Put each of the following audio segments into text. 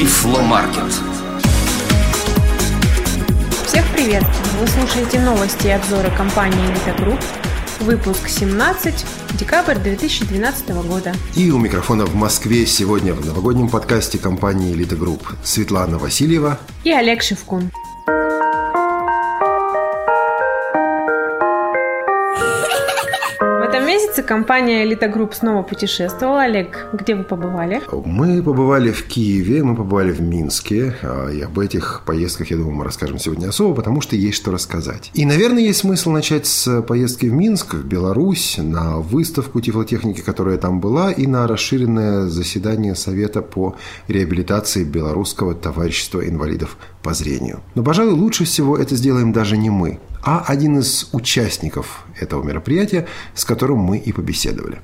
Тифломаркет. Всех привет! Вы слушаете новости и обзоры компании «Элита Групп». Выпуск 17, декабрь 2012 года. И у микрофона в Москве сегодня в новогоднем подкасте компании «Элита Групп» Светлана Васильева и Олег Шевкун. Месяце компания Элита Групп снова путешествовала. Олег, где вы побывали? Мы побывали в Киеве, мы побывали в Минске. А, и об этих поездках, я думаю, мы расскажем сегодня особо, потому что есть что рассказать. И, наверное, есть смысл начать с поездки в Минск, в Беларусь, на выставку тифлотехники, которая там была, и на расширенное заседание Совета по реабилитации Белорусского товарищества инвалидов по зрению. Но, пожалуй, лучше всего это сделаем даже не мы, а один из участников этого мероприятия, с которым мы и побеседовали.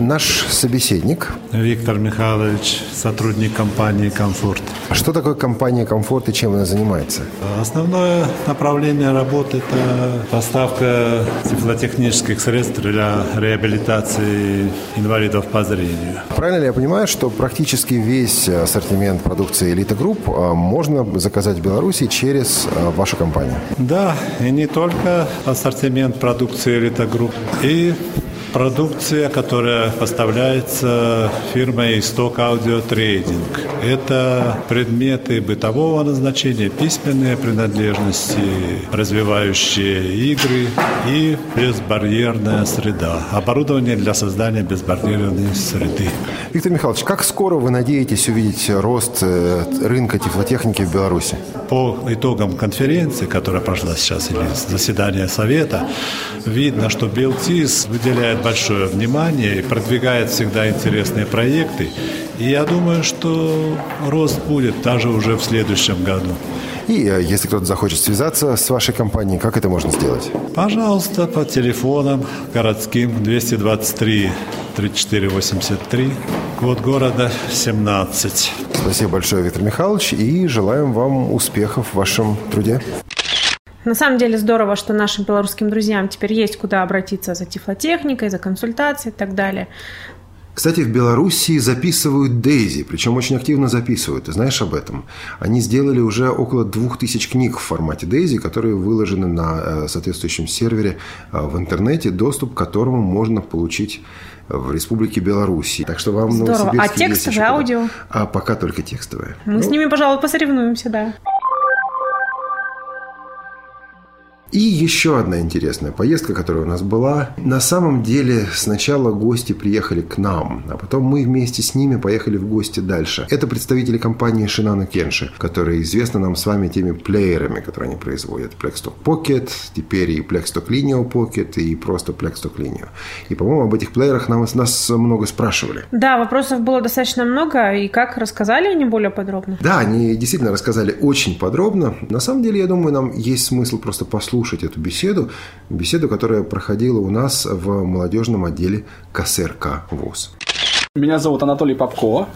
Наш собеседник. Виктор Михайлович, сотрудник компании «Комфорт». Что такое компания «Комфорт» и чем она занимается? Основное направление работы – это поставка тифлотехнических средств для реабилитации инвалидов по зрению. Правильно ли я понимаю, что практически весь ассортимент продукции «Элита Групп» а, можно заказать в Беларуси через а, вашу компанию? Да, и не только ассортимент продукции «Элита Групп», и Продукция, которая поставляется фирмой «Исток Аудио Трейдинг». Это предметы бытового назначения, письменные принадлежности, развивающие игры и безбарьерная среда. Оборудование для создания безбарьерной среды. Виктор Михайлович, как скоро вы надеетесь увидеть рост э, рынка тифлотехники в Беларуси? По итогам конференции, которая прошла сейчас, или заседания Совета, видно, что Белтис выделяет большое внимание и продвигает всегда интересные проекты. И я думаю, что рост будет даже уже в следующем году. И э, если кто-то захочет связаться с вашей компанией, как это можно сделать? Пожалуйста, по телефонам городским 223 3483, код города 17. Спасибо большое, Виктор Михайлович, и желаем вам успехов в вашем труде. На самом деле здорово, что нашим белорусским друзьям теперь есть куда обратиться за тифлотехникой, за консультацией и так далее. Кстати, в Белоруссии записывают Дейзи, причем очень активно записывают. Ты знаешь об этом? Они сделали уже около двух тысяч книг в формате Дейзи, которые выложены на э, соответствующем сервере э, в интернете, доступ к которому можно получить в Республике Беларусь. Так что вам Здорово. А текстовое аудио? А пока только текстовое. Мы ну, с ними, пожалуй, посоревнуемся, да. И еще одна интересная поездка, которая у нас была. На самом деле сначала гости приехали к нам, а потом мы вместе с ними поехали в гости дальше. Это представители компании Shinano Kenshi, которые известны нам с вами теми плеерами, которые они производят. Plexstock Pocket, теперь и Plexstock Lineo Pocket, и просто Plexstock Lineo. И, по-моему, об этих плеерах нам, нас много спрашивали. Да, вопросов было достаточно много. И как рассказали они более подробно? Да, они действительно рассказали очень подробно. На самом деле, я думаю, нам есть смысл просто послушать послушать эту беседу, беседу, которая проходила у нас в молодежном отделе КСРК ВУЗ. Меня зовут Анатолий Попко.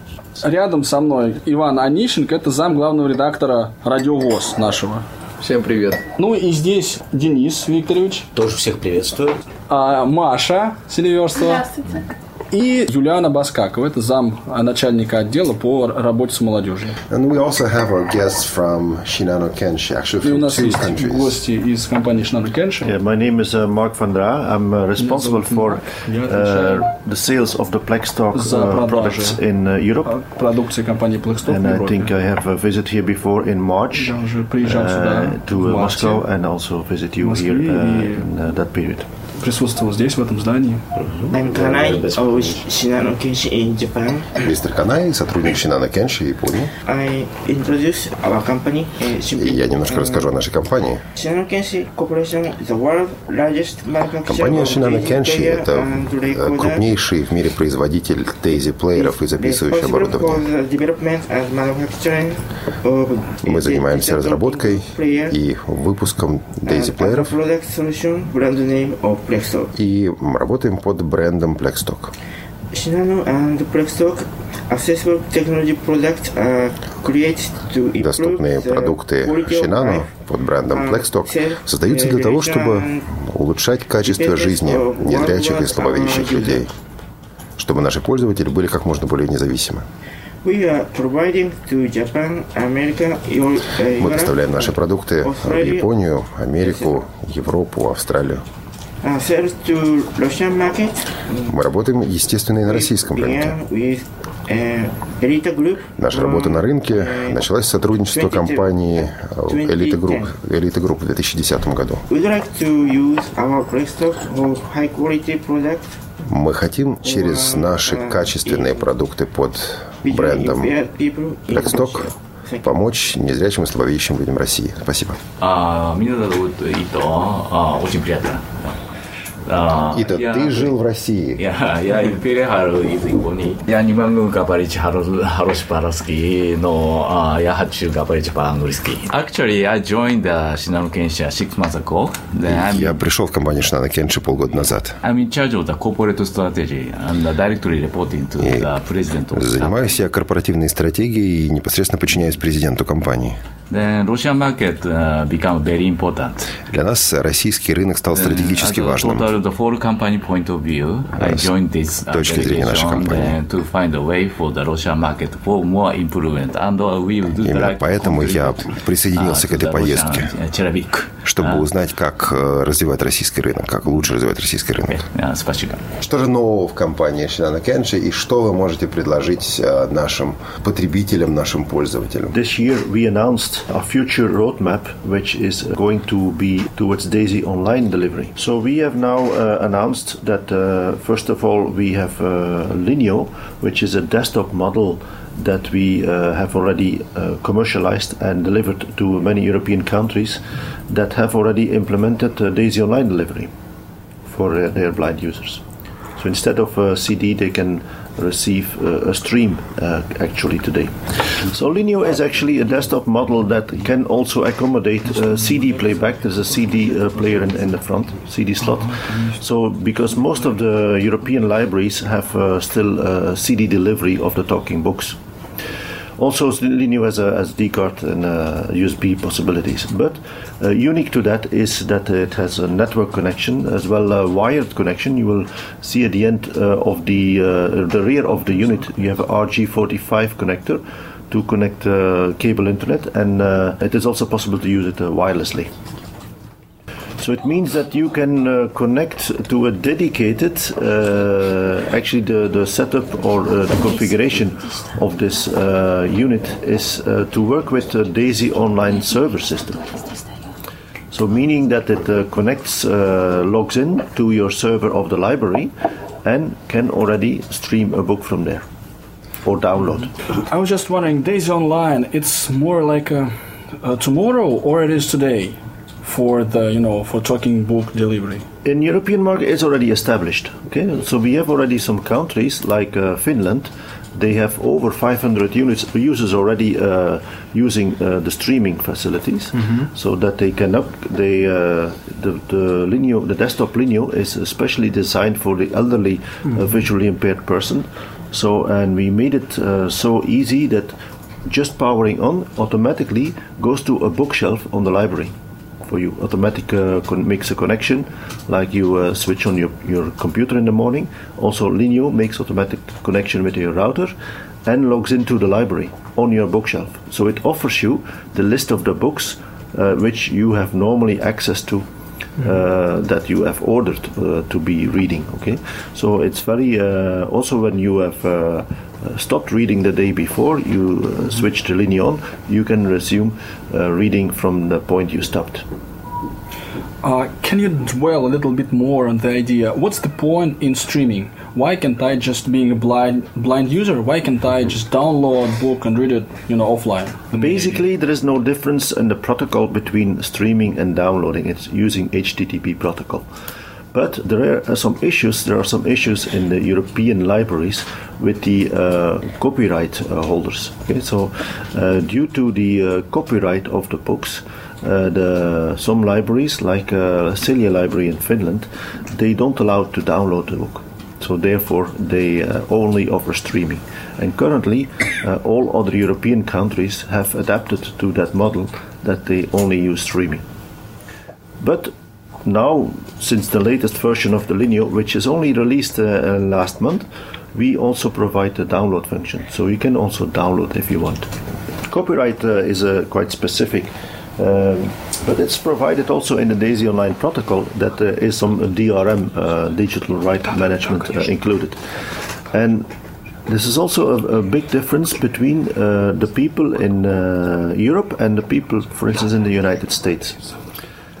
Рядом со мной Иван Анищенко, это зам главного редактора радиовоз нашего. Всем привет. Ну и здесь Денис Викторович. Тоже всех приветствую. А, Маша Селиверстова. Здравствуйте и Юлиана Баскакова, это зам начальника отдела по работе с молодежью. And we also have our guests from Shinano Kenshi, actually from И у нас two есть countries. гости из компании Shinano Kenshi. Yeah, my name is uh, Mark van Dra. I'm uh, responsible for uh, the sales of the Blackstock uh, products in uh, Europe. Продукции компании Blackstock And I think I have a visit here before in March uh, to uh, Moscow and also visit you here uh, in uh, that period. Присутствовал здесь, в этом здании. Мистер Канай, сотрудник Шинана Кенши, Японии. И я немножко расскажу о нашей компании. Компания Шинана Кенши – это э, крупнейший в мире производитель дейзи-плееров и записывающего оборудования. Мы занимаемся разработкой и выпуском дейзи-плееров и работаем под брендом Plexstock. Доступные продукты Shinano под брендом Plexstock создаются для того, чтобы улучшать качество жизни незрячих и слабовидящих людей, чтобы наши пользователи были как можно более независимы. Мы доставляем наши продукты в Японию, Америку, Европу, Австралию. Мы работаем, естественно, и на российском рынке. Наша работа на рынке началась с сотрудничества компании Elite Group, Elite Group в 2010 году. Мы хотим через наши качественные продукты под брендом Blackstock помочь незрячим и слабовидящим людям России. Спасибо. А, меня зовут Ито. А, очень приятно. Ита, я, ты жил в России. Я, переехал из Японии. Я не могу говорить хороший по-русски, но я хочу говорить по-английски. Actually, I joined the Shinano Kensha six months ago. Я пришел в компанию Shinano Kensha полгода назад. I'm in charge of the corporate strategy and directly reporting to the president of Занимаюсь я корпоративной стратегией и непосредственно подчиняюсь президенту компании. Then Russian market uh, become very important. Для нас российский рынок стал стратегически важным. С точки зрения нашей компании. Именно поэтому я присоединился к этой поездке, чтобы узнать, как развивать российский рынок, как лучше развивать российский рынок. Спасибо. Что же нового в компании Shinano Kenshi и что вы можете предложить нашим потребителям, нашим пользователям? This year we announced a future roadmap which is going to be towards Daisy online delivery. So we have now uh, announced that uh, first of all we have uh, Linio, which is a desktop model that we uh, have already uh, commercialized and delivered to many European countries that have already implemented uh, Daisy Online delivery for their blind users. So instead of a CD, they can receive uh, a stream uh, actually today. So Linio is actually a desktop model that can also accommodate uh, CD playback. There's a CD uh, player in, in, the front, CD slot. So because most of the European libraries have uh, still uh, CD delivery of the talking books. Also, Linio has a SD card and USB possibilities, but uh, unique to that is that it has a network connection as well a wired connection. You will see at the end uh, of the uh, the rear of the unit you have a RG45 connector to connect uh, cable internet, and uh, it is also possible to use it uh, wirelessly. So it means that you can uh, connect to a dedicated, uh, actually the, the setup or uh, the configuration of this unit is to work with the DAISY online server system. So meaning that it uh, connects, uh, logs in to your server of the library and can already stream a book from there or download. I was just wondering, DAISY Online, it's more like a, a tomorrow or it is today for the, you know, for talking book delivery? In European market, it's already established. Okay, so we have already some countries like uh, Finland they have over 500 units users already uh, using uh, the streaming facilities, mm-hmm. so that they can up they uh, the the Linio the desktop Linio is especially designed for the elderly, uh, mm-hmm. visually impaired person. So and we made it uh, so easy that just powering on automatically goes to a bookshelf on the library for you. Automatic uh, con- makes a connection, like you uh, switch on your, your computer in the morning. Also, Linio makes automatic connection with your router and logs into the library on your bookshelf. So it offers you the list of the books uh, which you have normally access to. Uh, that you have ordered uh, to be reading. Okay, so it's very uh, also when you have uh, stopped reading the day before, you uh, switch to Linyon, you can resume uh, reading from the point you stopped. Uh, can you dwell a little bit more on the idea? What's the point in streaming? Why can't I just being a blind blind user? Why can't I just download book and read it, you know, offline? Basically, there is no difference in the protocol between streaming and downloading. It's using HTTP protocol. But there are some issues. There are some issues in the European libraries with the uh, copyright uh, holders. Okay, so uh, due to the uh, copyright of the books, uh, the some libraries, like uh, Celia Library in Finland, they don't allow to download the book. So therefore, they only offer streaming. And currently, all other European countries have adapted to that model that they only use streaming. But now, since the latest version of the Linio, which is only released uh, last month, we also provide the download function. So you can also download if you want. Copyright uh, is uh, quite specific. Um, but it's provided also in the DAISY Online protocol that there is some DRM, uh, digital right management, uh, included. And this is also a, a big difference between uh, the people in uh, Europe and the people, for instance, in the United States.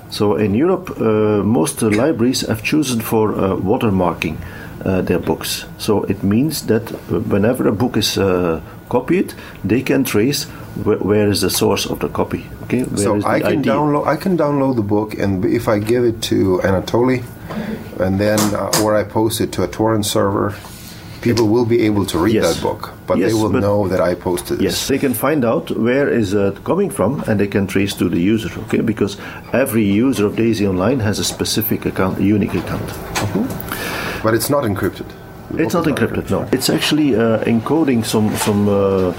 So in Europe, uh, most uh, libraries have chosen for uh, watermarking uh, their books. So it means that whenever a book is uh, copied, they can trace wh- where is the source of the copy. Okay, where so I can download I can download the book, and if I give it to Anatoly, and then uh, or I post it to a torrent server, people will be able to read Yes. that book, but Yes, they will but- know that I posted this. Yes, they can find out where is it coming from, and they can trace to the user. Okay, because every user of Daisy Online has a specific account, a unique account. But it's not encrypted. The It's not encrypted. No, it's actually uh, encoding some some uh,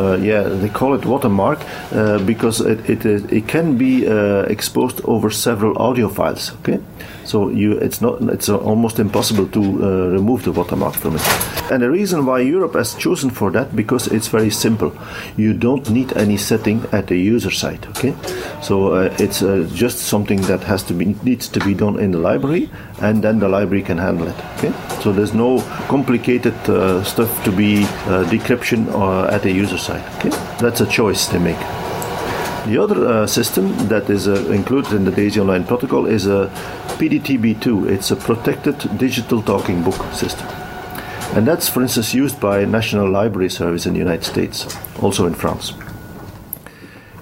uh, yeah they call it watermark uh, because it it, is- it can be uh, exposed over several audio files. Okay, so you it's not it's uh, almost impossible to uh, remove the watermark from it. And the reason why Europe has chosen for that because it's very simple. You don't need any setting at the user side. Okay, so uh, it's uh, just something that has to be needs to be done in the library, and then the library can handle it. Okay, so there's no complicated uh, stuff to be uh, decryption uh, at the user side. Okay, that's a choice they make. The other uh, system that is uh, included in the DAISY Online protocol is a PDTB2. It's a protected digital talking book system. And that's, for instance, used by National Library Service in the United States, also in France.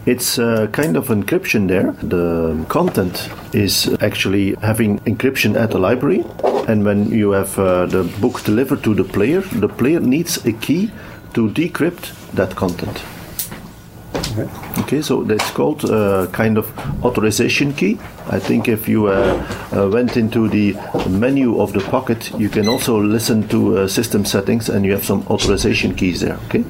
It's a kind of encryption there. The content is actually having encryption at the library, and when you have uh, the book delivered to the player, the player needs a key to decrypt that content. Okay, so that's called uh, kind of authorization key. I think if you uh, uh, went into the menu of the Pocket, you can also listen to uh, system settings, and you have some authorization keys there. Okay,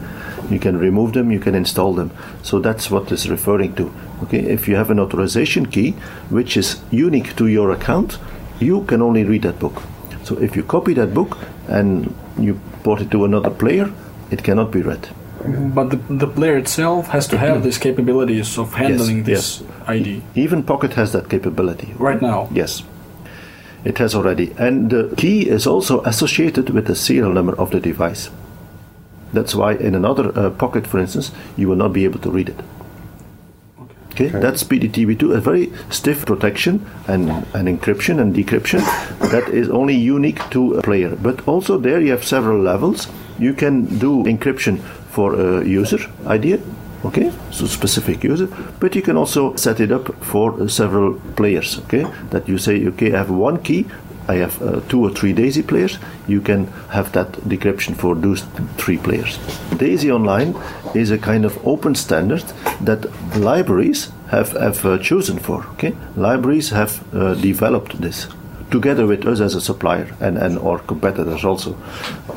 you can remove them, you can install them. So that's what it's referring to. Okay, if you have an authorization key which is unique to your account, you can only read that book. So if you copy that book and you port it to another player, it cannot be read. But the, the player itself has to have these capabilities of handling this yes. ID Even Pocket has that capability. right now. Yes. It has already. And the key is also associated with the serial number of the device. That's why in another uh, Pocket, for instance, you will not be able to read it. Okay, that's PDTB2, a very stiff protection and, and encryption and decryption that is only unique to a player. But also there you have several levels. You can do encryption for a user ID, okay, so specific user, but you can also set it up for uh, several players, okay, that you say, okay, I have one key. I have uh, two or three DAISY players. You can have that decryption for those three players. DAISY Online is a kind of open standard that libraries have, have uh, chosen for. Okay, libraries have uh, developed this together with us as a supplier and, and our competitors also.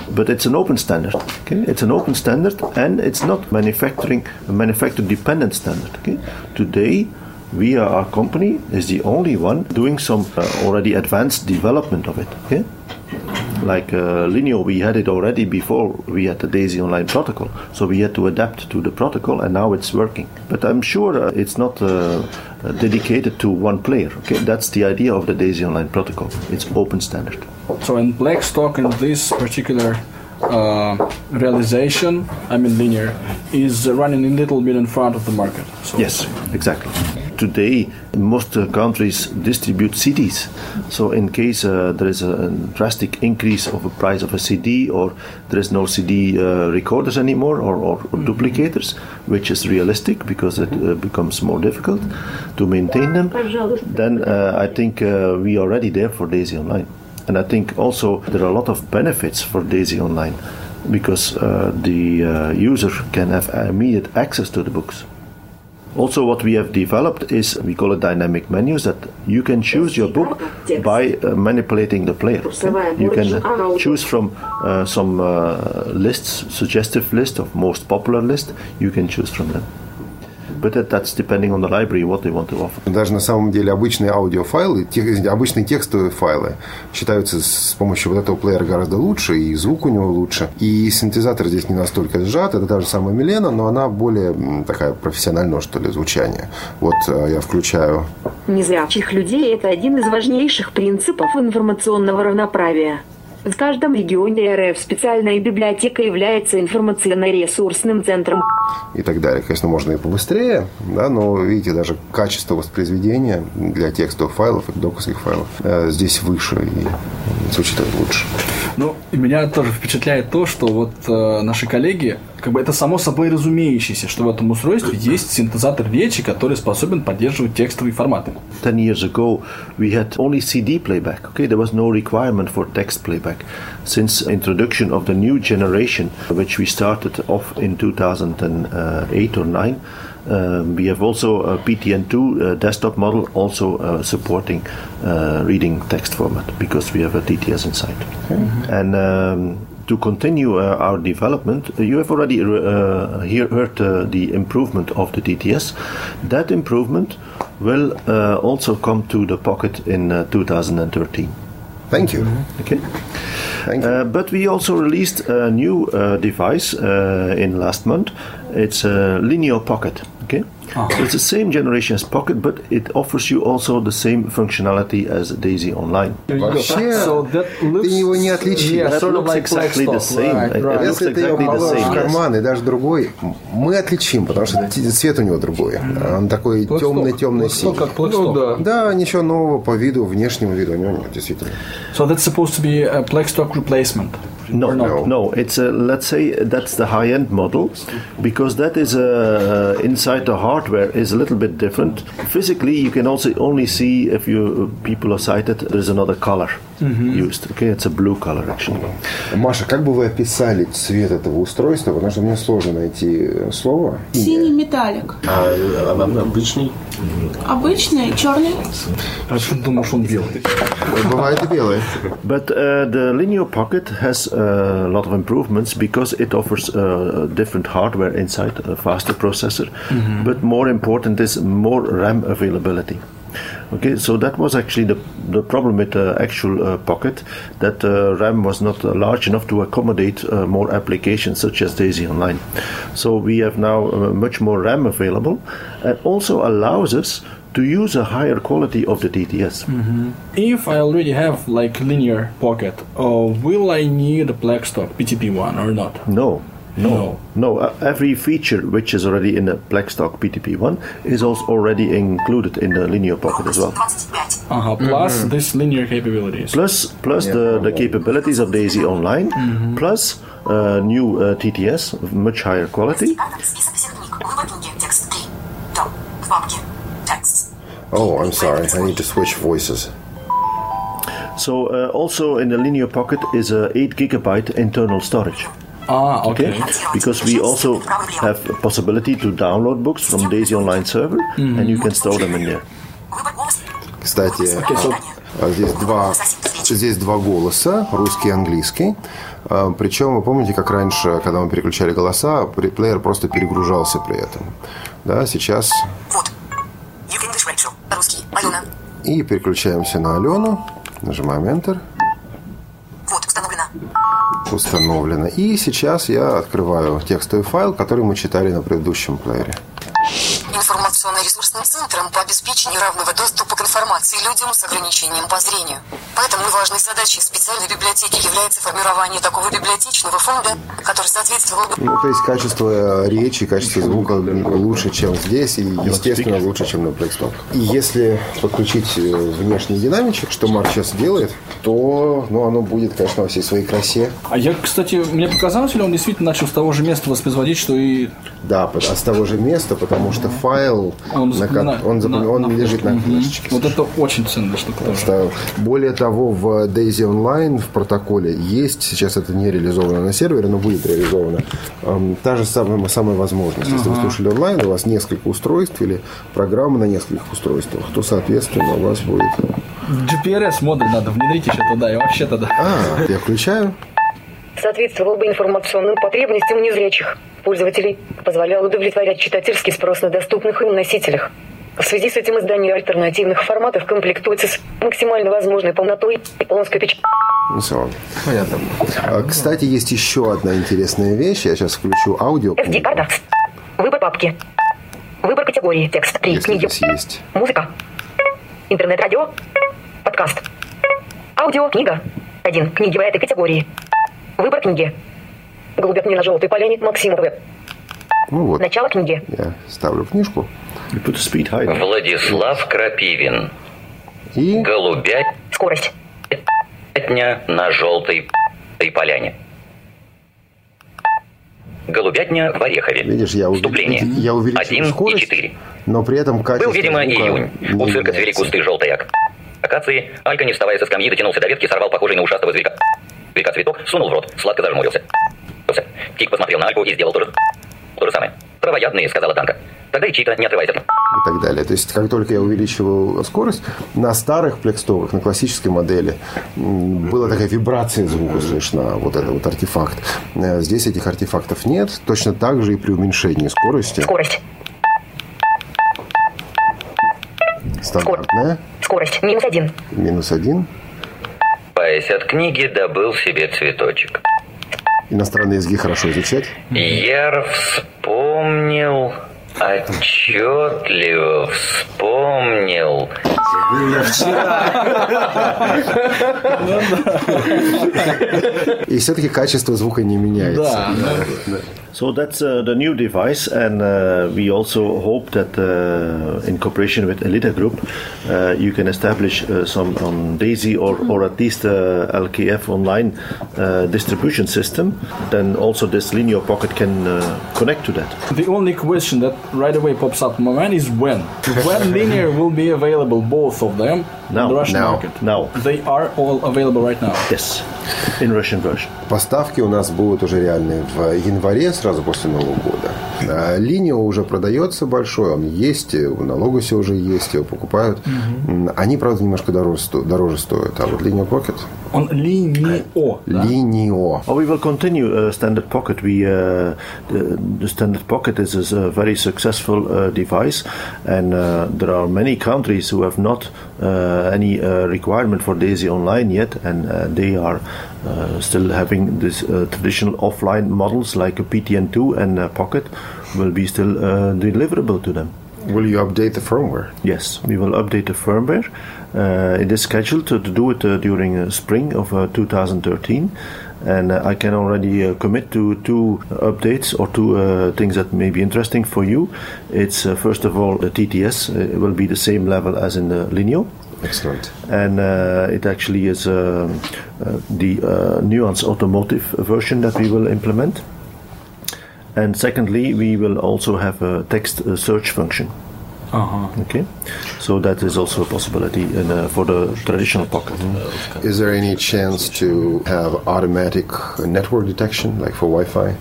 But it's an open standard. Okay, it's an open standard and it's not manufacturing a manufacturer dependent standard. Okay, today we are our company is the only one doing some uh, already advanced development of it. Okay. Like uh, Linio, we had it already before we had the DAISY Online protocol, so we had to adapt to the protocol, and now it's working. But I'm sure uh, it's not uh, uh, dedicated to one player. Okay, that's the idea of the DAISY Online protocol. It's open standard. So in Blackstock, in this particular uh, realization, I mean linear, is running a little bit in front of the market. So Yes, exactly. Today, most uh, countries distribute CDs. So, in case uh, there is a drastic increase of the price of a CD, or there is no CD uh, recorders anymore, or, or, or duplicators, which is realistic because it uh, becomes more difficult to maintain them, then uh, I think uh, we are already there for Daisy Online. And I think also there are a lot of benefits for Daisy Online because uh, the uh, user can have immediate access to the books. Also, what we have developed is we call it dynamic menus that you can choose your book by uh, manipulating the player. okay? You can choose from uh, some uh, lists, suggestive list of most popular list. You can choose from them. But that, that's depending on the library, what they want to offer. Даже на самом деле обычные аудиофайлы, тех, обычные текстовые файлы считаются с помощью вот этого плеера гораздо лучше, и звук у него лучше. И синтезатор здесь не настолько сжат, это та же самая Милена, но она более такая профессионального, что ли, звучания. Вот э, я включаю. Незрячих людей – это один из важнейших принципов информационного равноправия. В каждом регионе РФ специальная библиотека является информационно-ресурсным центром. И так далее. Конечно, можно и побыстрее, да, но, видите, даже качество воспроизведения для текстовых файлов и доковских файлов э, здесь выше и звучит лучше. Ну, и меня тоже впечатляет то, что вот э, наши коллеги как бы это само собой разумеющееся, что в этом устройстве есть синтезатор речи, который способен поддерживать текстовые форматы. Ten years ago, we had only CD playback. Okay, there was no requirement for text playback. Since introduction of the new generation, which we started off in 2008 or 9, um, we have also a PTN2 uh, desktop model also uh, supporting uh, reading text format because we have a TTS inside. Mm-hmm. And um, to continue uh, our development, uh, you have already uh, hear, heard the improvement of the TTS. That improvement will also come to the pocket in 2013. Thank you. Okay. Thank you. Uh, but we also released a new uh, device uh, in last month. It's a linear Pocket. Oh. So it's the same generation as Pocket, but it offers you also the same functionality as Daisy Online. Вообще, so that looks, ты его не отличишь. Yeah, sort of like exactly the same. Right, right. Если ты его положишь в карман и даже другой, мы отличим, потому что цвет у него другой. Он такой темный-темный синий. как ну, да. да, ничего нового по виду, внешнему виду у него нет, действительно. So that's supposed to be a Blackstock replacement. No, no, no. It's a, let's say that's the high-end model because that is a, uh, inside the hardware is a little bit different. Physically, you can also only see if you people are sighted. There's another color mm-hmm. used. Okay, it's a blue color actually. Маша, как бы вы описали цвет этого устройства? Потому что мне сложно найти слово. Синий металлик. А, а обычный? Обычный, черный. А что думаешь, он белый? Бывает и белый. But uh, the Linear Pocket has a lot of improvements because it offers uh, different hardware inside, a faster processor. Mm-hmm. But more important is more RAM availability. Okay, so that was actually the, the problem with the actual uh, Pocket, that uh, RAM was not uh, large enough to accommodate uh, more applications such as Daisy Online. So we have now uh, much more RAM available, and also allows us to use a higher quality of the DTS. Mm-hmm. If I already have like linear pocket, uh, will I need a Blackstock PTP one or not? No, no, no. Uh, every feature which is already in the Blackstock PTP1 is also already included in the linear pocket as well. Uh-huh. Plus mm-hmm. this linear capabilities. Plus, plus yeah, the, the capabilities of Daisy Online. Mm-hmm. Plus uh, new uh, TTS of much higher quality. Oh, I'm sorry. I need to switch voices. So uh, also in the linear pocket is a 8 gigabyte internal storage. Ah, okay. okay. Because we also have a possibility to download books from Daisy Online server, mm-hmm. and you can store them in there. Кстати, okay, so... здесь два здесь два голоса, русский и английский. Причем, вы помните, как раньше, когда мы переключали голоса, плеер просто перегружался при этом. Да, сейчас... Вот. Русский. Алена. И переключаемся на Алену. Нажимаем Enter. Вот, установлено. Установлено. И сейчас я открываю текстовый файл, который мы читали на предыдущем плеере центром по обеспечению равного доступа к информации людям с ограничением по зрению. Поэтому важной задачей специальной библиотеки является формирование такого библиотечного фонда, который соответствовал бы... Ну, то есть качество речи, качество звука лучше, чем здесь, и, естественно, лучше, чем на Blackstock. И если подключить э, внешний динамичек, что Марк сейчас делает, то ну, оно будет, конечно, во всей своей красе. А я, кстати, мне показалось, или он действительно начал с того же места воспроизводить, что и... Да, с того же места, потому что файл, он, на, на, он, на, он на лежит на флешечке. Вот это очень ценная штука. Тоже. Более того, в Daisy Online в протоколе есть, сейчас это не реализовано на сервере, но будет реализовано, эм, та же самая, самая возможность. Если ага. вы слушали онлайн, у вас несколько устройств или программа на нескольких устройствах, то, соответственно, у вас будет... GPRS модуль надо внедрить еще туда, и вообще туда. А, я включаю. соответствовал бы информационным потребностям незрячих пользователей, позволял удовлетворять читательский спрос на доступных им носителях. В связи с этим издание альтернативных форматов комплектуется с максимально возможной полнотой и полноской печати. И so on. А, Кстати, есть еще одна интересная вещь. Я сейчас включу аудио. SD-карта. Выбор папки. Выбор категории. Текст. Три Если книги. здесь есть. Музыка. Интернет-радио. Подкаст. Аудио. Книга. Один. Книги в этой категории. Выбор книги. Голубят мне на желтой поляне Максим В. Ну вот, Начало книги. я ставлю книжку. Владислав Крапивин. И Голубятня Скорость. на желтой поляне. Голубятня в Орехове. видишь, я, увели- Вступление. я увеличил Один и скорость, четыре. но при этом качество Был, видимо, звука июнь. У цирка цвели кусты желтой ак- акации. Алька, не вставая со скамьи, дотянулся до ветки, сорвал похожий на ушастого зверька. Зверька цветок, сунул в рот, сладко зажмурился. Кик посмотрел на Альку и сделал то же, то же самое. «Травоядные», — сказала Танка. Тогда и Чита, не отрываясь от и так далее. То есть, как только я увеличивал скорость, на старых плекстоках, на классической модели, была такая вибрация звука слышна, вот это вот артефакт. Э, Здесь этих артефактов нет. Точно так же и при уменьшении скорости. Скорость. Стандартная. Скорость. Минус один. Минус один. Паясь от книги, добыл себе цветочек. Иностранные языки хорошо изучать. Я вспомнил, отчетливо вспомнил. И все-таки качество звука не меняется. So that's uh, the new device, and uh, we also hope that uh, in cooperation with Elita Group, uh, you can establish uh, some on DAISY or, or at least uh, LKF online uh, distribution system. Then also this Linio Pocket can uh, connect to that. The only question that right away pops up my mind is when. When linear will be available, both of them, Now. on the Russian Now. market? Now. They are all available right now. Yes, in Russian version. Поставки у нас будут уже реальные в январе, сразу после Нового года. А Линио уже продается большой, он есть, и в Налогусе уже есть, его покупают. М, Они, правда, немножко дороже, сто- дороже стоят. А вот Линио Pocket, On Linio. да? Линио. Oh, we will continue uh, Standard Pocket. We uh, the, the Standard Pocket is, is a very successful uh, device, and uh, there are many countries who have not uh, any uh, requirement for DAISY online yet, and uh, they are uh, still having this uh, traditional offline models like a PTN2 and uh, Pocket will be still uh, deliverable to them. Will you update the firmware? Yes, we will update the firmware. Uh, it is scheduled to, to do it uh, during uh, spring of uh, 2013. And uh, I can already uh, commit to two updates or two uh, things that may be interesting for you. It's uh, first of all the TTS will be the same level as in the Linio, Excellent. and uh, it actually is uh, uh, the uh, Nuance Automotive version that we will implement. And secondly, we will also have a text search function. Uh-huh. Okay, so that is also a possibility in, uh, for the traditional pocket. Is there any chance to have automatic network detection, like for Wi-Fi?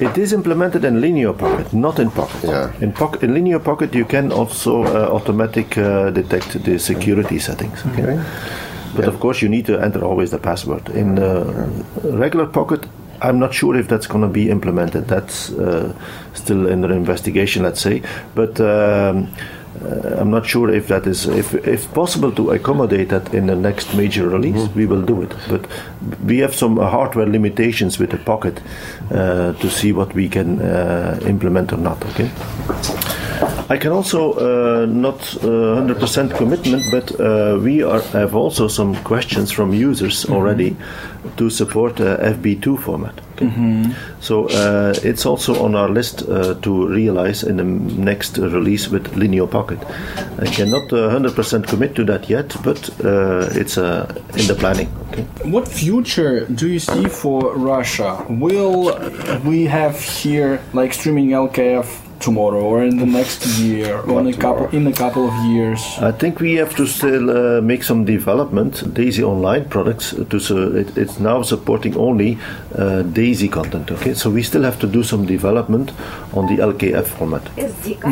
It is implemented in Linear Pocket, not in Pocket. Yeah. In, pocket, in Linear Pocket, you can also uh, automatic uh, detect the security settings. Okay. But of course, you need to enter always the password. In uh, regular Pocket, I'm not sure if that's going to be implemented. That's uh, still under investigation, let's say. But um, uh, I'm not sure if that is, if, if possible to accommodate that in the next major release, we will do it. But we have some uh, hardware limitations with the Pocket uh, to see what we can uh, implement or not. Okay. I can also uh, not uh, 100% commitment, but uh, we are, have also some questions from users already to support uh, FB2 format. Okay? So uh, it's also on our list uh, to realize in the next release with Linio Pocket. I cannot uh, 100% commit to that yet, but uh, it's uh, in the planning. Okay. What future do you see for Russia? Will we have here like streaming LKF tomorrow or in the next year or in a couple in a couple of years? I think we have to still uh, make some development. Daisy Online products to so it, it's now supporting only uh, Daisy content. Okay, so we still have to do some development on the LKF format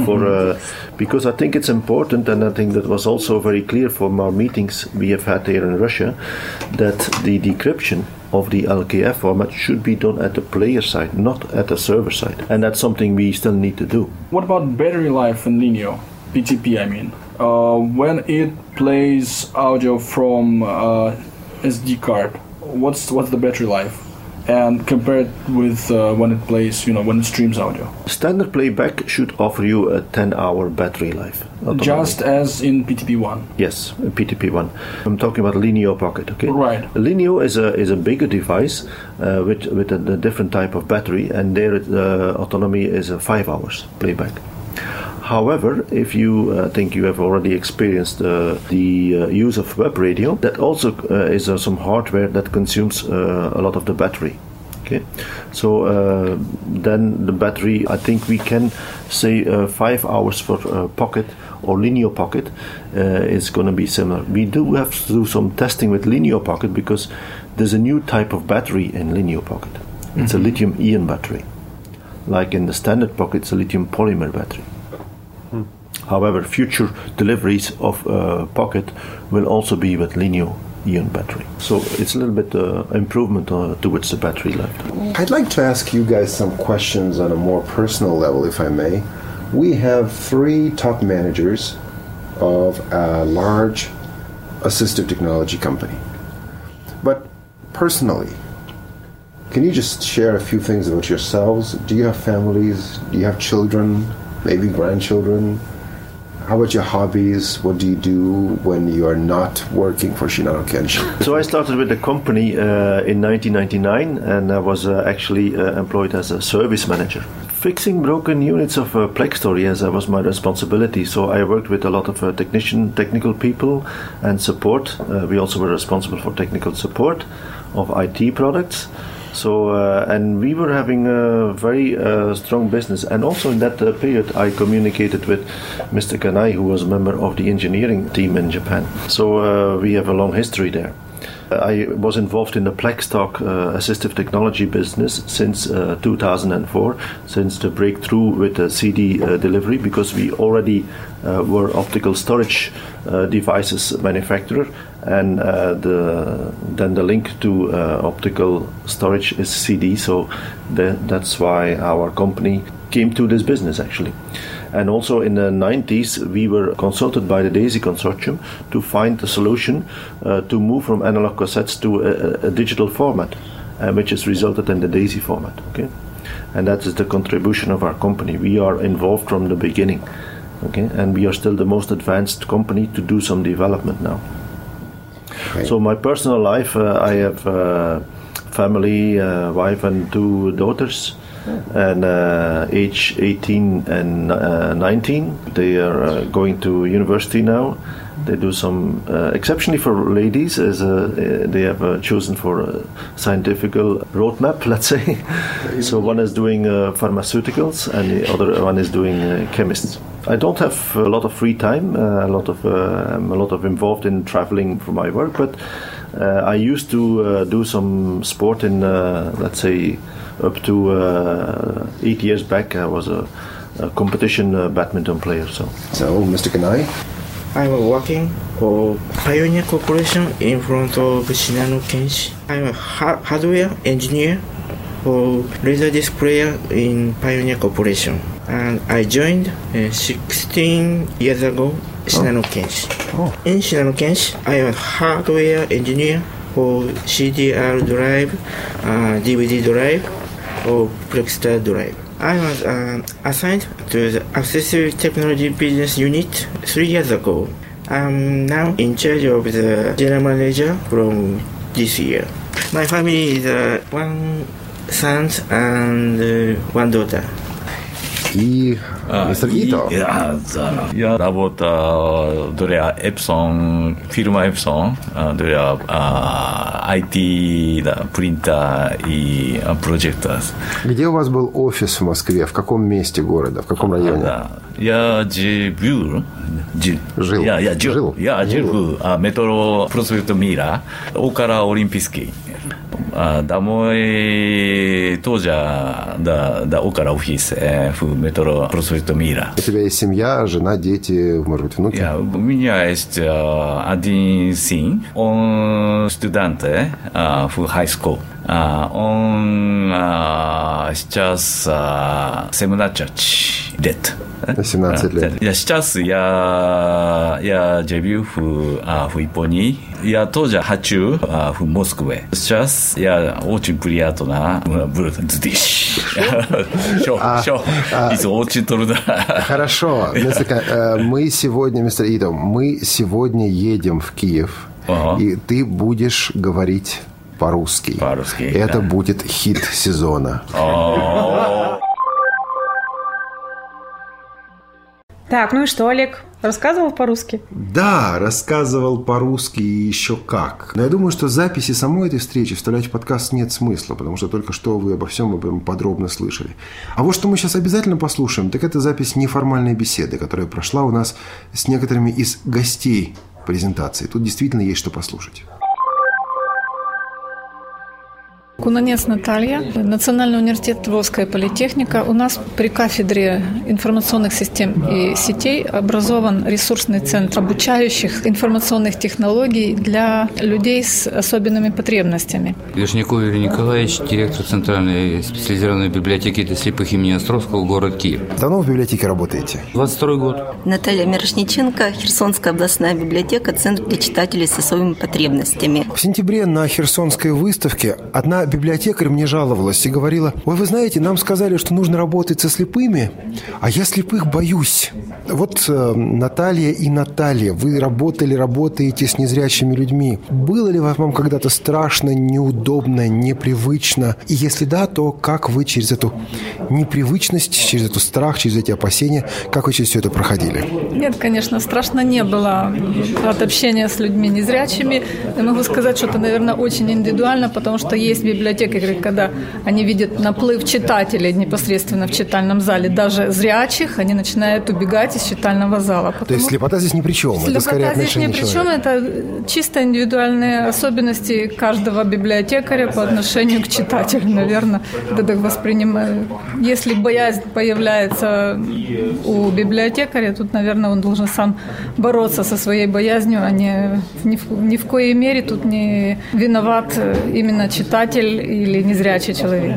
for uh, because I think it's important, and I think that was also very clear from our meetings we have had here in Russia that the decryption of the LKF format should be done at the player side, not at the server side. And that's something we still need to do. What about battery life in Linio? PTP, I mean. Uh, when it plays audio from uh, SD card, what's what's the battery life? And compared with uh, when it plays, you know, when it streams audio. Standard playback should offer you a 10-hour battery life. Just as in PTP1. Yes, PTP1. I'm talking about Linio Pocket. Okay. Right. Linio is a is a bigger device uh, with with a, a different type of battery, and their uh, autonomy is a five hours playback. However, if you uh, think you have already experienced uh, the uh, use of web radio, that also uh, is uh, some hardware that consumes uh, a lot of the battery. Okay, so uh, then the battery, I think we can say uh, five hours for uh, Pocket or linear Pocket uh, is going to be similar. We do have to do some testing with linear Pocket because there's a new type of battery in linear Pocket. It's a lithium ion battery. Like in the standard Pocket, it's a lithium polymer battery. However, future deliveries of uh, Pocket will also be with Linio ion battery. So it's a little bit uh, improvement uh, towards the battery life. I'd like to ask you guys some questions on a more personal level, if I may. We have three top managers of a large assistive technology company. But personally, can you just share a few things about yourselves? Do you have families? Do you have children? Maybe grandchildren? How about your hobbies? What do you do when you are not working for Shinano Kenshin? So I started with the company uh, in 1999, and I was uh, actually uh, employed as a service manager. Fixing broken units of uh, Plextor, as was my responsibility. So I worked with a lot of uh, technician, technical people, and support. Uh, we also were responsible for technical support of IT products. So uh, and we were having a very uh, strong business, and also in that uh, period, I communicated with Mr. Kanai, who was a member of the engineering team in Japan. So uh, we have a long history there. I was involved in the Plextalk uh, assistive technology business since uh, 2004, since the breakthrough with the CD uh, delivery, because we already uh, were optical storage devices manufacturer, and the then the link to optical storage is CD. So tha- that's why our company came to this business actually. And also in the 90s, we were consulted by the DAISY consortium to find a solution uh, to move from analog cassettes to a, a- digital format, uh, which has resulted in the DAISY format. Okay, and that is the contribution of our company. We are involved from the beginning. Okay, and we are still the most advanced company to do some development now. So my personal life, uh, I have uh, family, uh, wife, and two daughters, and uh, age 18 and uh, 19. They are uh, going to university now. They do some uh, exceptionally for ladies, as uh, uh, they have chosen for a scientific roadmap, let's say. so one is doing pharmaceuticals, and the other one is doing chemists. I don't have a lot of free time. A lot of I'm a lot of involved in traveling for my work, but I used to uh, do some sport in, uh, let's say, up to uh, eight years back. I was a, a competition uh, badminton player. So, so Mr. Kanai, I'm working for Pioneer Corporation in front of Shinano Kenshi. I'm a ha- hardware engineer for laser displayer in Pioneer Corporation. And I joined uh, 16 years ago Shinano Kenshi. In Shinano Kenshi, I am a hardware engineer for CDR drive, uh, DVD drive, or Plexstar drive. I was um, assigned to the Accessory Technology Business Unit three years ago. I'm now in charge of the general manager from this year. My family is uh, one son and uh, one daughter. И мистер Ито. Я, да. Я работаю для Epson, фирма Epson, для а, IT, да, принтер и прожектор. Где у вас был офис в Москве? В каком месте города? В каком районе? Да. Я живу, жил. Я, я жил, жил. я жил в а, метро проспект Мира, около Олимпийский. А, домой тоже да, да, офиса э, в метро проспект Мира. У тебя есть семья, жена, дети, может быть, внуки? Я, у меня есть э, один сын, он студент э, в high school. А, он а, сейчас а, 17 лет. 17 лет. Я сейчас я, я живу в, а, в Японии. Я тоже хочу а, в Москве. Сейчас я очень приятно буду здесь. Все, все. Это очень трудно. Хорошо. Мы сегодня, мистер Идо, мы сегодня едем в Киев. И ты будешь говорить по-русски. По-русски. Это будет хит сезона. Так, ну и что, Олег? Рассказывал по-русски? Да, рассказывал по-русски и еще как. Но я думаю, что записи самой этой встречи вставлять в подкаст нет смысла, потому что только что вы обо всем об подробно слышали. А вот что мы сейчас обязательно послушаем, так это запись неформальной беседы, которая прошла у нас с некоторыми из гостей презентации. Тут действительно есть что послушать. Кунанец Наталья, Национальный университет Львовская политехника. У нас при кафедре информационных систем и сетей образован ресурсный центр обучающих информационных технологий для людей с особенными потребностями. Вишняков Юрий Николаевич, директор Центральной специализированной библиотеки для слепых имени Островского, город Киев. Давно в библиотеке работаете? 22 год. Наталья Мирошниченко, Херсонская областная библиотека, Центр для читателей с особыми потребностями. В сентябре на Херсонской выставке одна библиотекарь мне жаловалась и говорила, ой, вы знаете, нам сказали, что нужно работать со слепыми, а я слепых боюсь. Вот э, Наталья и Наталья, вы работали, работаете с незрячими людьми. Было ли вам когда-то страшно, неудобно, непривычно? И если да, то как вы через эту непривычность, через эту страх, через эти опасения, как вы через все это проходили? Нет, конечно, страшно не было от общения с людьми незрячими. Я могу сказать, что это, наверное, очень индивидуально, потому что есть библиотеки, библиотекари, когда они видят наплыв читателей непосредственно в читальном зале, даже зрячих, они начинают убегать из читального зала. То есть слепота здесь ни при чем? Слепота это скорее здесь ни при чем, это чисто индивидуальные особенности каждого библиотекаря по отношению к читателю, наверное. Это так воспринимаю. Если боязнь появляется у библиотекаря, тут, наверное, он должен сам бороться со своей боязнью, а не ни в, ни в коей мере тут не виноват именно читатель или незрячий человек.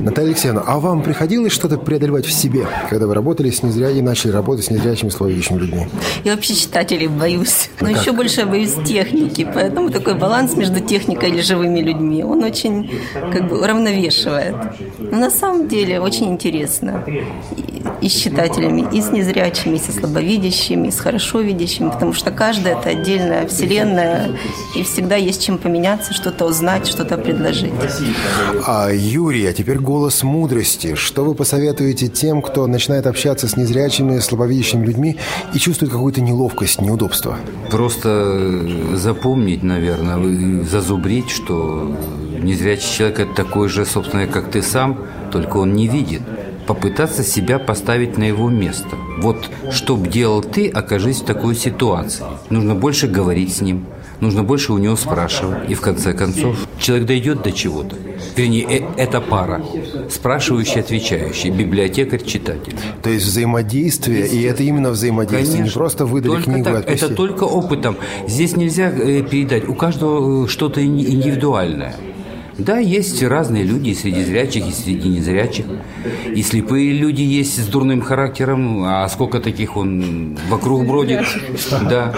Наталья Алексеевна, а вам приходилось что-то преодолевать в себе, когда вы работали с незрячими, начали работать с незрячими слабовидящими людьми? Я вообще читателей боюсь, но а еще больше боюсь техники, поэтому такой баланс между техникой и живыми людьми, он очень как бы уравновешивает. Но на самом деле очень интересно и с читателями, и с незрячими, и со слабовидящими, и с хорошо видящими, потому что каждая это отдельная вселенная, и всегда есть чем поменяться, что-то узнать, что-то предложить. А, Юрий, а теперь голос мудрости. Что вы посоветуете тем, кто начинает общаться с незрячими, слабовидящими людьми и чувствует какую-то неловкость, неудобство? Просто запомнить, наверное, зазубрить, что незрячий человек – это такой же, собственно, как ты сам, только он не видит попытаться себя поставить на его место. Вот что бы делал ты, окажись в такой ситуации. Нужно больше говорить с ним, нужно больше у него спрашивать. И в конце концов человек дойдет до чего-то. Вернее, э, это пара. Спрашивающий, отвечающий. Библиотекарь, читатель. То есть взаимодействие, и это именно взаимодействие. Конечно. Не просто выдали только книгу так. Это только опытом. Здесь нельзя э, передать. У каждого э, что-то индивидуальное. Да, есть разные люди среди зрячих, и среди незрячих. И слепые люди есть с дурным характером, а сколько таких он вокруг бродит. Да.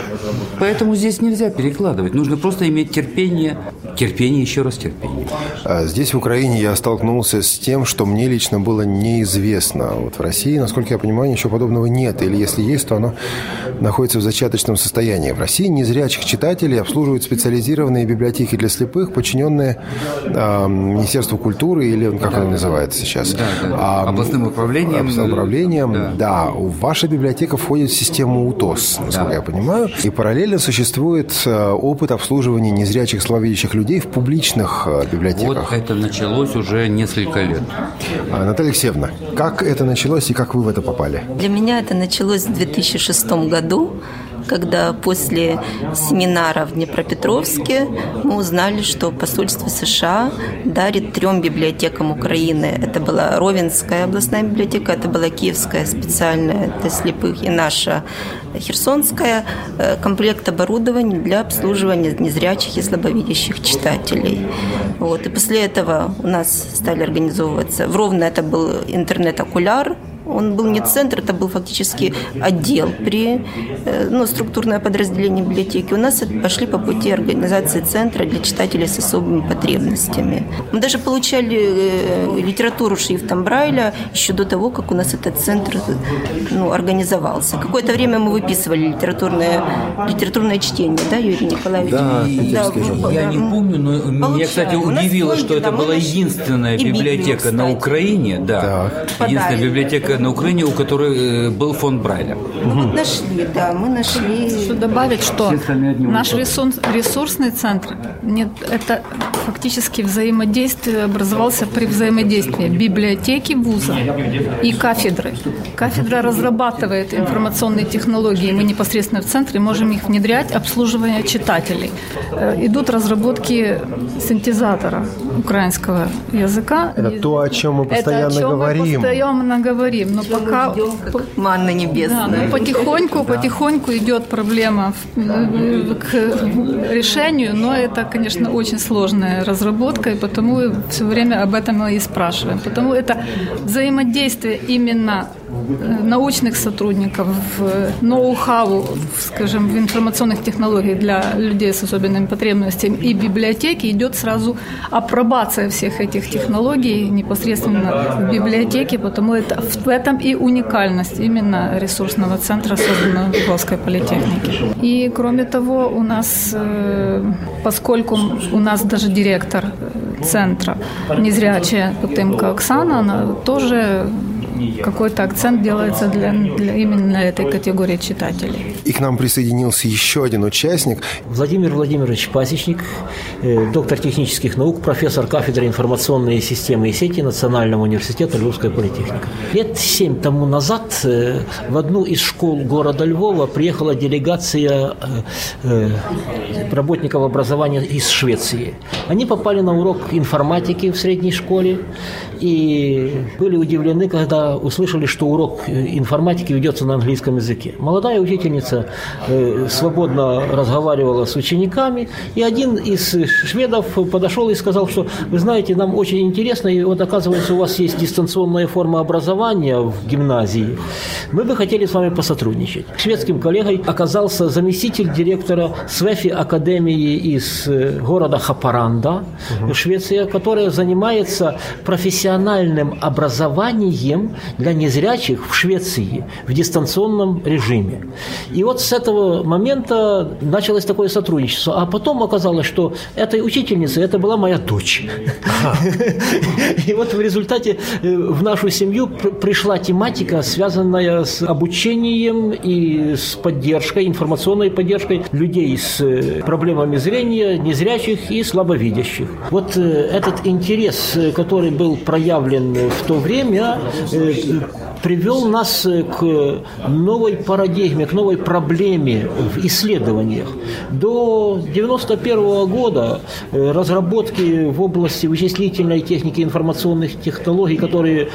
Поэтому здесь нельзя перекладывать. Нужно просто иметь терпение, терпение, еще раз терпение. А здесь, в Украине, я столкнулся с тем, что мне лично было неизвестно. Вот в России, насколько я понимаю, ничего подобного нет. Или если есть, то оно находится в зачаточном состоянии. В России незрячих читателей обслуживают специализированные библиотеки для слепых, подчиненные э, Министерству культуры или как оно называется сейчас? Да, да. А, областным управлением. Областным управлением, да. да. Ваша библиотека входит в систему УТОС, насколько да. я понимаю. И параллельно существует э, опыт обслуживания незрячих слабовидящих людей людей в публичных э, библиотеках. Вот это началось уже несколько лет. А, Наталья Алексеевна, как это началось и как вы в это попали? Для меня это началось в 2006 году когда после семинара в Днепропетровске мы узнали, что посольство США дарит трем библиотекам Украины. Это была Ровенская областная библиотека, это была Киевская специальная для слепых и наша Херсонская э, комплект оборудования для обслуживания незрячих и слабовидящих читателей. Вот. И после этого у нас стали организовываться. В Ровно это был интернет-окуляр, он был не центр, это был фактически отдел при э, ну, структурное подразделение библиотеки. У нас пошли по пути организации центра для читателей с особыми потребностями. Мы даже получали э, литературу шрифтом Брайля еще до того, как у нас этот центр ну, организовался. Какое-то время мы выписывали литературное, литературное чтение, да, Юрий Николаевич? Да, да я не помню, но Получали. меня, кстати, удивило, что это была единственная библиотека на Украине, да, единственная библиотека на Украине, у которой э, был фонд Брайля. Вот нашли, да, мы нашли. Что добавить, что наш ресурс, ресурсный центр, нет, это фактически взаимодействие образовался при взаимодействии библиотеки вуза и кафедры. Кафедра разрабатывает информационные технологии, мы непосредственно в центре можем их внедрять, обслуживание читателей. Э, идут разработки синтезатора украинского языка. Это то, о чем мы постоянно это, о чем говорим. Мы постоянно говорим но пока... Как манна небесная. Да, но потихоньку, да. потихоньку идет проблема к решению, но это, конечно, очень сложная разработка, и потому все время об этом мы и спрашиваем. Потому это взаимодействие именно э, научных сотрудников, ноу-хау, скажем, в информационных технологиях для людей с особенными потребностями и библиотеки идет сразу апробация всех этих технологий непосредственно в библиотеке, потому это в этом и уникальность именно ресурсного центра, созданного в Львовской политехнике. И кроме того, у нас, э, поскольку у нас даже директор центра незрячая Путымка Оксана, она тоже какой-то акцент делается для, для именно этой категории читателей. И к нам присоединился еще один участник. Владимир Владимирович Пасечник, э, доктор технических наук, профессор кафедры информационные системы и сети Национального университета Львовская политехника. Лет семь тому назад э, в одну из школ города Львова приехала делегация э, работников образования из Швеции. Они попали на урок информатики в средней школе и были удивлены, когда услышали, что урок э, информатики ведется на английском языке. Молодая учительница э, свободно разговаривала с учениками, и один из шведов подошел и сказал, что вы знаете, нам очень интересно, и вот оказывается у вас есть дистанционная форма образования в гимназии. Мы бы хотели с вами посотрудничать. Шведским коллегой оказался заместитель директора СВЕФИ Академии из э, города Хапаранда, угу. Швеция, которая занимается профессиональным профессиональным для незрячих в Швеции в дистанционном режиме. И вот с этого момента началось такое сотрудничество. А потом оказалось, что этой учительницей это была моя дочь. И вот в результате э, в нашу семью пришла тематика, связанная с обучением и с поддержкой, информационной поддержкой людей с э, проблемами зрения, незрячих и слабовидящих. Вот э, этот интерес, который был проявлен в то время, э, привел нас к новой парадигме, к новой проблеме в исследованиях. До 1991 года э, разработки в области вычислительной техники информационных технологий, которые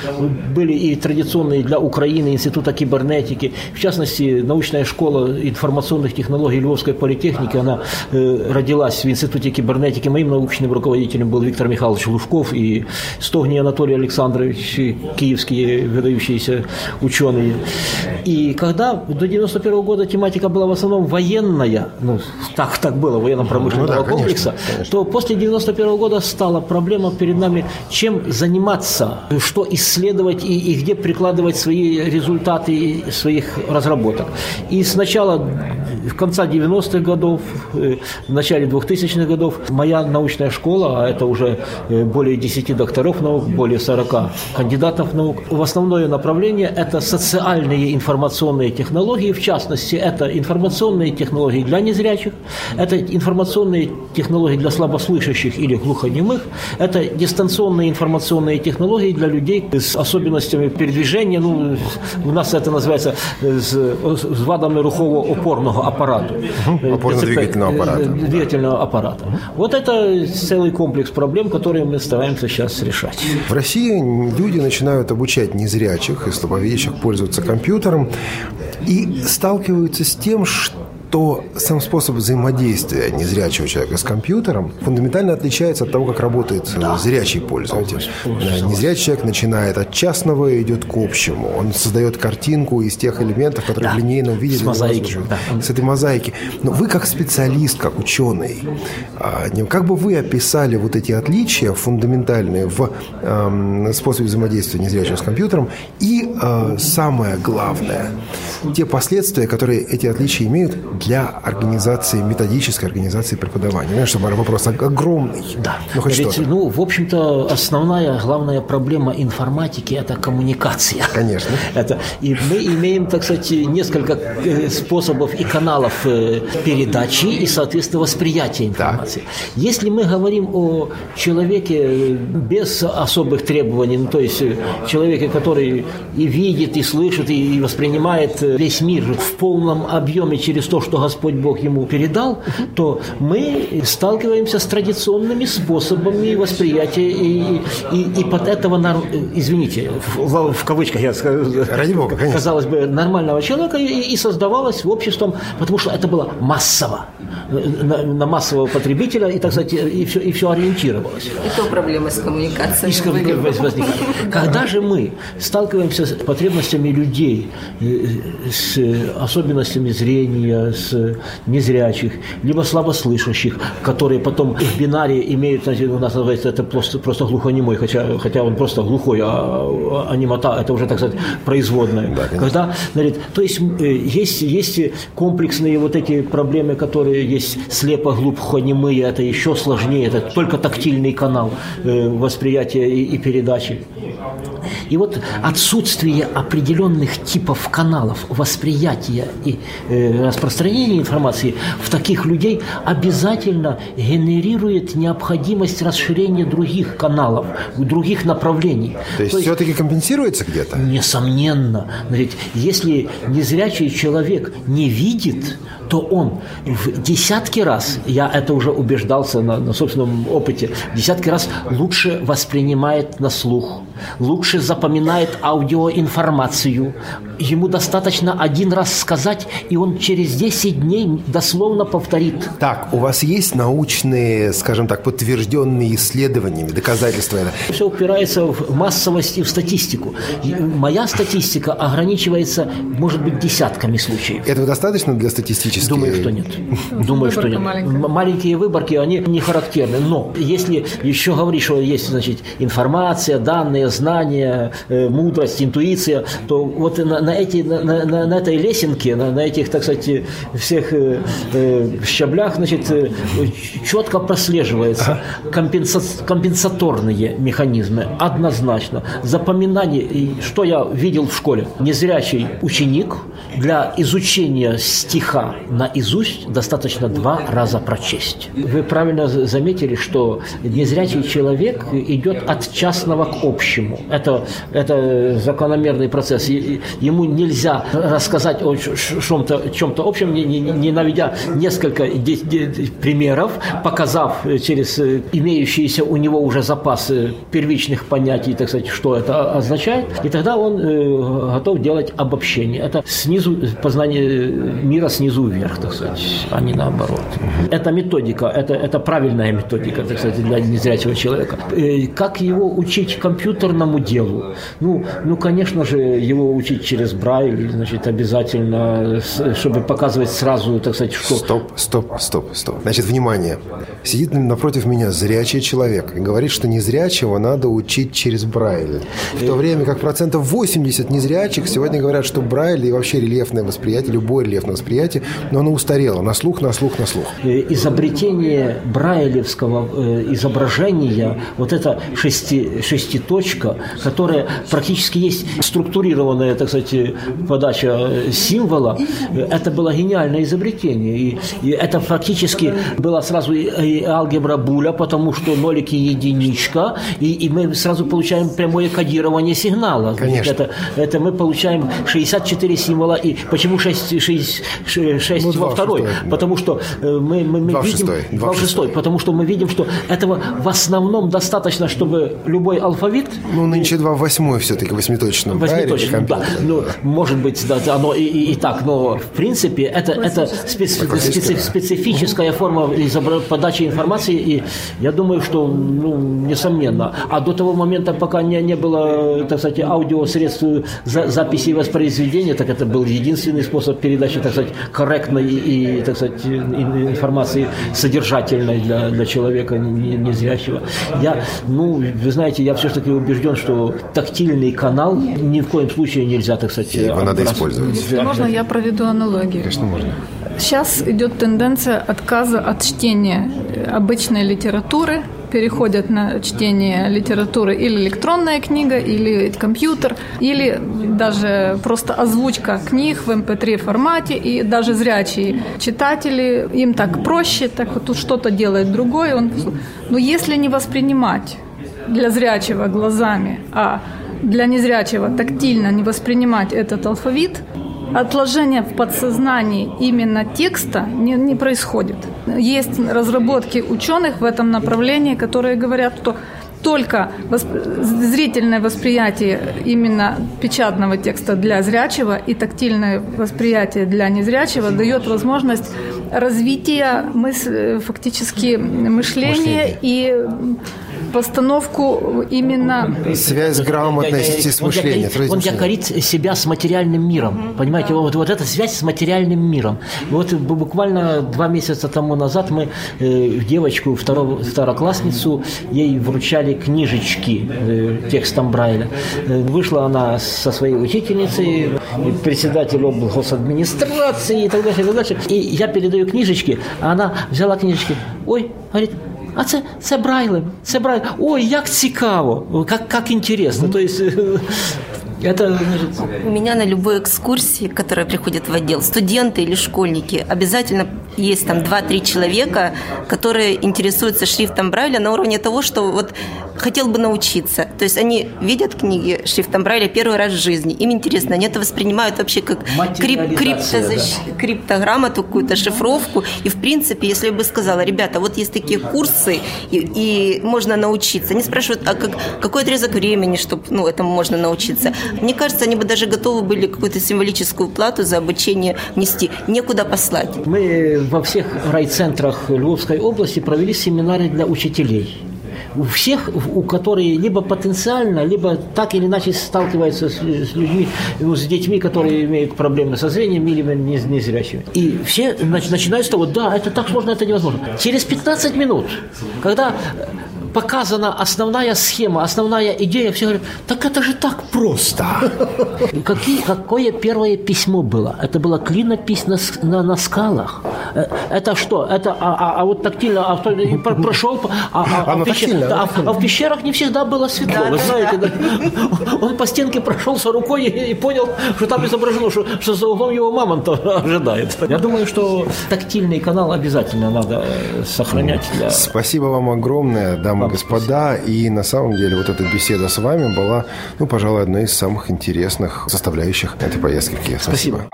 были и традиционные для Украины, Института кибернетики, в частности, научная школа информационных технологий Львовской политехники, она э, родилась в Институте кибернетики. Моим научным руководителем был Виктор Михайлович Лужков и Стогний Анатолий Александрович, киевские выдающиеся ученые. И когда до 91 года тематика была в основном военная, ну, так, так было, военно-промышленного ну, да, комплекса, конечно, конечно. то после 91 года стала проблема перед нами, чем заниматься, что исследовать и, и где прикладывать свои результаты своих разработок. И сначала, в конце 90-х годов, э, в начале 2000-х годов, моя научная школа, а это уже э, более 10 докторов наук, более 40 кандидатов наук, в основное направление это социальные информационные технологии, в частности, это информационные технологии для незрячих, это информационные технологии для слабослышащих или глухонемых, это дистанционные информационные технологии для людей с особенностями передвижения, ну, у нас это называется з, з вадами рухово-опорного аппарата. Опорно-двигательного аппарата. Двигательного аппарата. Вот это целый комплекс проблем, которые мы стараемся сейчас решать. В России люди начинают обучать незрячих и слабовидящих пользоваться компьютером и сталкиваются с тем, что то сам способ взаимодействия незрячего человека с компьютером фундаментально отличается от того, как работает да. зрячий пользователь. Незрячий человек начинает от частного и идет к общему. Он создает картинку из тех элементов, которые да. в линейном виде... С мозаики. Да. С этой мозаики. Но вы как специалист, как ученый, а, как бы вы описали вот эти отличия фундаментальные в э, способе взаимодействия незрячего с компьютером и э, самое главное, те последствия, которые эти отличия имеют для организации, методической организации преподавания. Понимаешь, что вопрос огромный. Да. Ну, хоть Ведь, ну, в общем-то, основная, главная проблема информатики – это коммуникация. Конечно. Это, и мы имеем, так сказать, несколько э, способов и каналов э, передачи и, соответственно, восприятия информации. Да. Если мы говорим о человеке э, без особых требований, ну, то есть человеке, который и видит, и слышит, и воспринимает весь мир в полном объеме через то, что Господь Бог ему передал, то мы сталкиваемся с традиционными способами восприятия и, и, и под этого, извините, в, в кавычках я скажу, Ради Бога, конечно. казалось бы, нормального человека и, и создавалось обществом, потому что это было массово, на, на массового потребителя, и, так сказать, и все, и все ориентировалось. И то проблемы с коммуникацией. И возникают. Когда же мы сталкиваемся с потребностями людей, э, с особенностями зрения, с незрячих, либо слабослышащих, которые потом в бинаре имеют, у нас называется это просто, просто глухонемой, хотя, хотя он просто глухой, а, а немота, это уже, так сказать, производная. Да, Когда, значит, то есть э, есть, есть комплексные вот эти проблемы, которые есть слепо-глухонемые, это еще сложнее, это только тактильный канал э, восприятия и, и передачи. И вот отсутствие определенных типов каналов восприятия и э, распространения информации в таких людей обязательно генерирует необходимость расширения других каналов, других направлений. То есть, То есть все-таки компенсируется где-то? Несомненно. Но ведь если незрячий человек не видит, то он в десятки раз, я это уже убеждался на, на собственном опыте, в десятки раз лучше воспринимает на слух, лучше запоминает аудиоинформацию. Ему достаточно один раз сказать, и он через 10 дней дословно повторит. Так, у вас есть научные, скажем так, подтвержденные исследованиями, доказательства? Все упирается в массовость и в статистику. Моя статистика ограничивается, может быть, десятками случаев. Этого достаточно для статистических? Думаю, что нет. Думаю, что нет. Маленькие выборки, они не характерны. Но если еще говорить, что есть, значит, информация, данные, знания, э, мудрость, интуиция, то вот на, на, эти, на, на, на этой лесенке, на, на этих, так сказать, всех э, э щаблях, значит, э, четко прослеживается компенса, компенсаторные механизмы, однозначно. Запоминание, что я видел в школе, незрячий ученик для изучения стиха наизусть достаточно два раза прочесть. Вы правильно заметили, что незрячий человек идет от частного к общему. Это, это закономерный процесс. Ему нельзя рассказать о чем-то, чем-то общем, не, не, не наведя несколько примеров, показав через имеющиеся у него уже запасы первичных понятий, так сказать, что это означает, и тогда он э, готов делать обобщение. Это снизу познание мира снизу вверх, так сказать, а не наоборот. Это методика, это, это правильная методика, так сказать, для незрячего человека. Э, как его учить компьютерному делу? Ну, ну, конечно же, его учить через Брайль, значит, обязательно, чтобы показывать сразу, так сказать, что... Стоп, стоп, стоп, стоп. Значит, внимание. Сидит напротив меня зрячий человек и говорит, что незрячего надо учить через Брайль. В то время как процентов 80 незрячих сегодня говорят, что Брайль и вообще рельефное восприятие, любое рельефное восприятие, но оно устарело. На слух, на слух, на слух. Э, изобретение брайлевского э, изображения, вот эта шести, шеститочка, единичка, которая практически есть структурированная, так сказать, подача символа, это было гениальное изобретение. И, и это фактически была сразу и, и алгебра Буля, потому что нолики единичка, и, и мы сразу получаем прямое кодирование сигнала. Конечно. Это, это мы получаем 64 символа. И почему 6, 6, 6 Ну, во второй? шестой. Потому что э, мы, мы, мы Два в видим... шестой. Два в шестой. Потому что мы видим, что этого в основном достаточно, чтобы любой алфавит Ну, нынче 2 в 8 все-таки, восьмиточном. Восьмиточным, да. Ну, может быть, да, да, оно и, и, и так, но в принципе это, это специ- специ- специфическая форма подачи информации, и я думаю, что, ну, несомненно. А до того момента, пока не, не было, так сказать, аудиосредств за, записи и воспроизведения, так это был единственный способ передачи, так сказать, корректной и, так сказать, ин- информации содержательной для, для человека не- незрячего. Я, ну, вы знаете, я все-таки убежден, что тактильный канал ни в коем случае нельзя, так сказать, Его надо использовать. Можно, я проведу аналогию. Конечно, можно. Сейчас идет тенденция отказа от чтения обычной литературы, переходят на чтение литературы или электронная книга, или компьютер, или даже просто озвучка книг в MP3 формате, и даже зрячие читатели, им так проще, так вот тут что-то делает другое. Он... Но если не воспринимать для зрячего глазами, а для незрячего тактильно не воспринимать этот алфавит, отложение в подсознании именно текста не, не происходит. Есть разработки ученых в этом направлении, которые говорят, что только восп- зрительное восприятие именно печатного текста для зрячего и тактильное восприятие для незрячего дает возможность развития мыс- фактически мышления и постановку именно Связь грамотности с мышлением. он якорит себя с материальным миром. Понимаете, вот, вот эта связь с материальным миром. Вот бу- буквально два месяца тому назад мы э, девочку, второго, второклассницу, ей вручали книжечки э, текстом Брайля. Э, вышла она со своей учительницей, председатель облгосадминистрации и так дальше, и так дальше. И я передаю книжечки, а она взяла книжечки. Ой, говорит, а це, це Брайлем, це Брайлем. Ой, як цікаво, як, як інтересно. То есть, это, значит, У меня на любой экскурсии, которая приходит в отдел, студенты или школьники, обязательно есть там 2-3 человека, которые интересуются шрифтом Брайля на уровне того, что вот хотел бы научиться. То есть они видят книги шрифтом Брайля первый раз в жизни, им интересно, они это воспринимают вообще как крип- криптозащ- криптограммату, какую-то шифровку. И в принципе, если бы сказала, ребята, вот есть такие курсы, и, и можно научиться. Они спрашивают, а как, какой отрезок времени, чтобы ну, этому можно научиться. Мне кажется, они бы даже готовы были какую-то символическую плату за обучение нести. Некуда послать. Мы во всех райцентрах Львовской области провели семинары для учителей. У всех, у которые либо потенциально, либо так или иначе сталкиваются с, с людьми, ну, с детьми, которые имеют проблемы со зрением или не- незрячими. И все нач- начинают с того, да, это так сложно, это невозможно. Через 15 минут, когда показана основная схема, основная идея, все говорят, так это же так просто. Какие, какое первое письмо было? Это была клинопись на, на, на скалах. Э, Это что? Это, а, а- а вот тактильно, а, прошел, а, а- а в пещер- тактильно, да, да? а а в пещерах не всегда было светло, вы знаете. да. Он по стенке прошелся рукой и, и понял, что там изображено, что, что за углом его мамонта ожидает. Я думаю, что тактильный канал обязательно надо э, сохранять для... Спасибо вам огромное, дамы и господа. И на самом деле вот эта беседа с вами была, ну, пожалуй, одной из самых интересных составляющих этой поездки в Киев. Спасибо.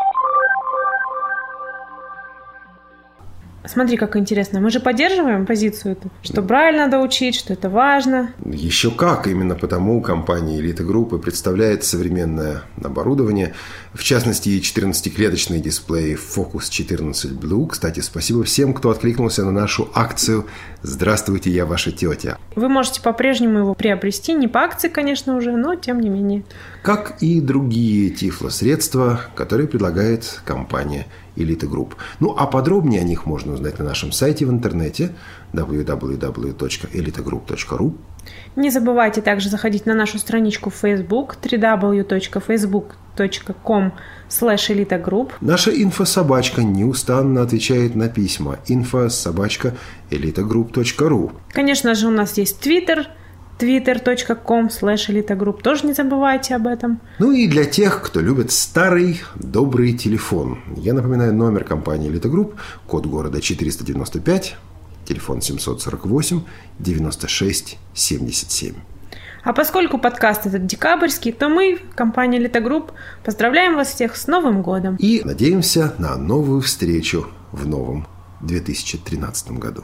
Смотри, как интересно. Мы же поддерживаем позицию эту, что Брайль надо учить, что это важно. Еще как, именно потому компания «Элита Группы» представляет современное оборудование, в частности, и 14-клеточный дисплей Focus 14 Blue. Кстати, спасибо всем, кто откликнулся на нашу акцию «Здравствуйте, я ваша тетя». Вы можете по-прежнему его приобрести, не по акции, конечно, уже, но тем не менее. как и другие тифлосредства, которые предлагает компания Элита Групп. Ну, а подробнее о них можно узнать на нашем сайте в интернете www.elitagroup.ru Не забывайте также заходить на нашу страничку в Facebook www.facebook.com slash elitagroup. Наша инфособачка неустанно отвечает на письма. инфособачка elitagroup.ru Конечно же, у нас есть Twitter, twitter.com slash elitagroup. Тоже не забывайте об этом. Ну и для тех, кто любит старый добрый телефон. Я напоминаю номер компании Elite Group, код города 495, телефон 748 96 77. А поскольку подкаст этот декабрьский, то мы, компания Литогрупп, поздравляем вас всех с Новым годом. И надеемся на новую встречу в новом 2013 году.